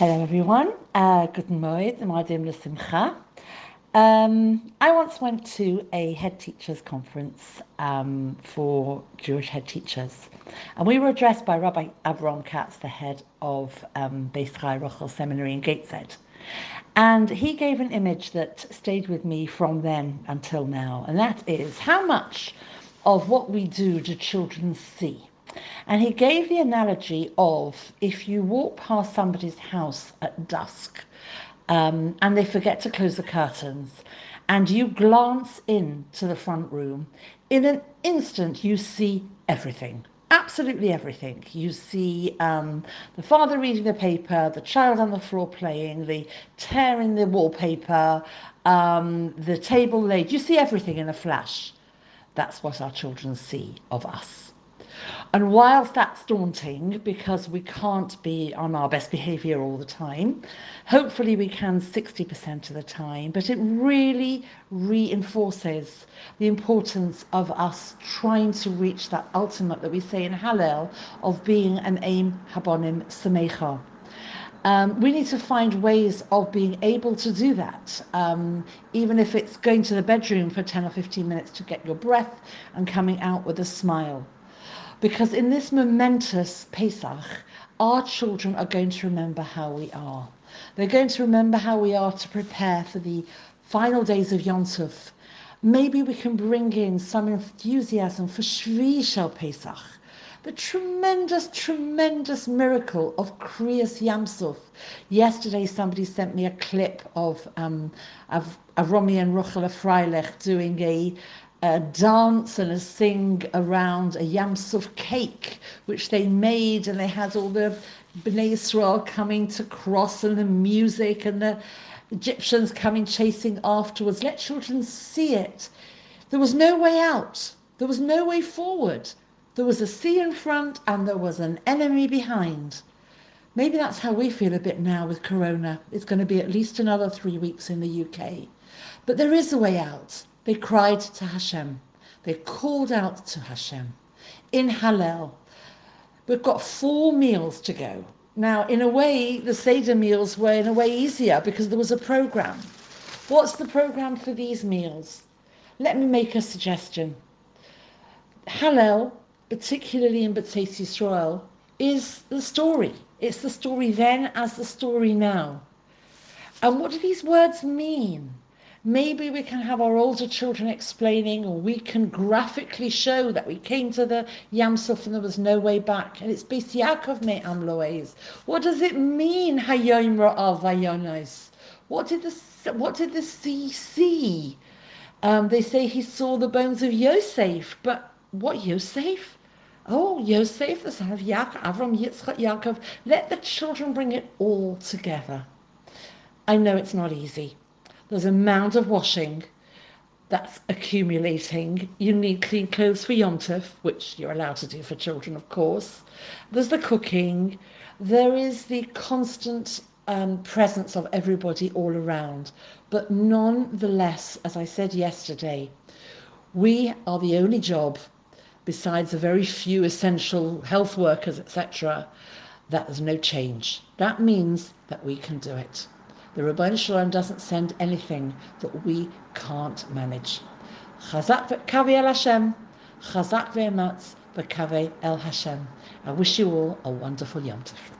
Hello everyone, uh, Guten Moed, Moedim L'Simcha. Um, I once went to a head teachers conference um, for Jewish head teachers, and we were addressed by Rabbi Avram Katz, the head of um, Beis Chaya Rochel Seminary in Gateshead. And he gave an image that stayed with me from then until now, and that is how much of what we do do children see. And he gave the analogy of if you walk past somebody's house at dusk um, and they forget to close the curtains and you glance into the front room, in an instant you see everything. Absolutely everything. You see um, the father reading the paper, the child on the floor playing, the tearing the wallpaper, um, the table laid. You see everything in a flash. That's what our children see of us. And whilst that's daunting because we can't be on our best behaviour all the time, hopefully we can 60% of the time, but it really reinforces the importance of us trying to reach that ultimate that we say in Hallel of being an aim habonim semecha. Um, we need to find ways of being able to do that, um, even if it's going to the bedroom for 10 or 15 minutes to get your breath and coming out with a smile. Because in this momentous Pesach, our children are going to remember how we are. They're going to remember how we are to prepare for the final days of Yom Tov. Maybe we can bring in some enthusiasm for Shvi Shel Pesach, the tremendous, tremendous miracle of Kriyas Yamsuf. Yesterday, somebody sent me a clip of um, of Aromi and Ruchel Freilich doing a a dance and a sing around a Yamsuf cake, which they made, and they had all the Bnei Israel coming to cross, and the music, and the Egyptians coming chasing afterwards. Let children see it. There was no way out. There was no way forward. There was a sea in front, and there was an enemy behind. Maybe that's how we feel a bit now with Corona. It's going to be at least another three weeks in the UK. But there is a way out. They cried to Hashem. They called out to Hashem in Hallel. We've got four meals to go. Now, in a way, the Seder meals were in a way easier because there was a program. What's the program for these meals? Let me make a suggestion. Hallel, particularly in B'tzeis Yisrael, is the story. It's the story then as the story now. And what do these words mean? Maybe we can have our older children explaining, or we can graphically show that we came to the Yamsuf and there was no way back. And it's Beis Yaakov me'am lo'ez. What does it mean, Hayam Ra'ah? What did the what did the sea see? Um, they say he saw the bones of Yosef, but what Yosef? Oh, Yosef, the son of Yaakov, Avram, Yitzchak, Yaakov. Let the children bring it all together. I know it's not easy. There's a mound of washing that's accumulating. You need clean clothes for Yom Tov, which you're allowed to do for children, of course. There's the cooking. There is the constant um, presence of everybody all around. But nonetheless, as I said yesterday, we are the only job, besides a very few essential health workers, etc., that there's no change. That means that we can do it. The Rabbi Shalom doesn't send anything that we can't manage. Chazak v'kavi el Hashem. Chazak ve'ematz v'kavi el Hashem. I wish you all a wonderful Yom Tov.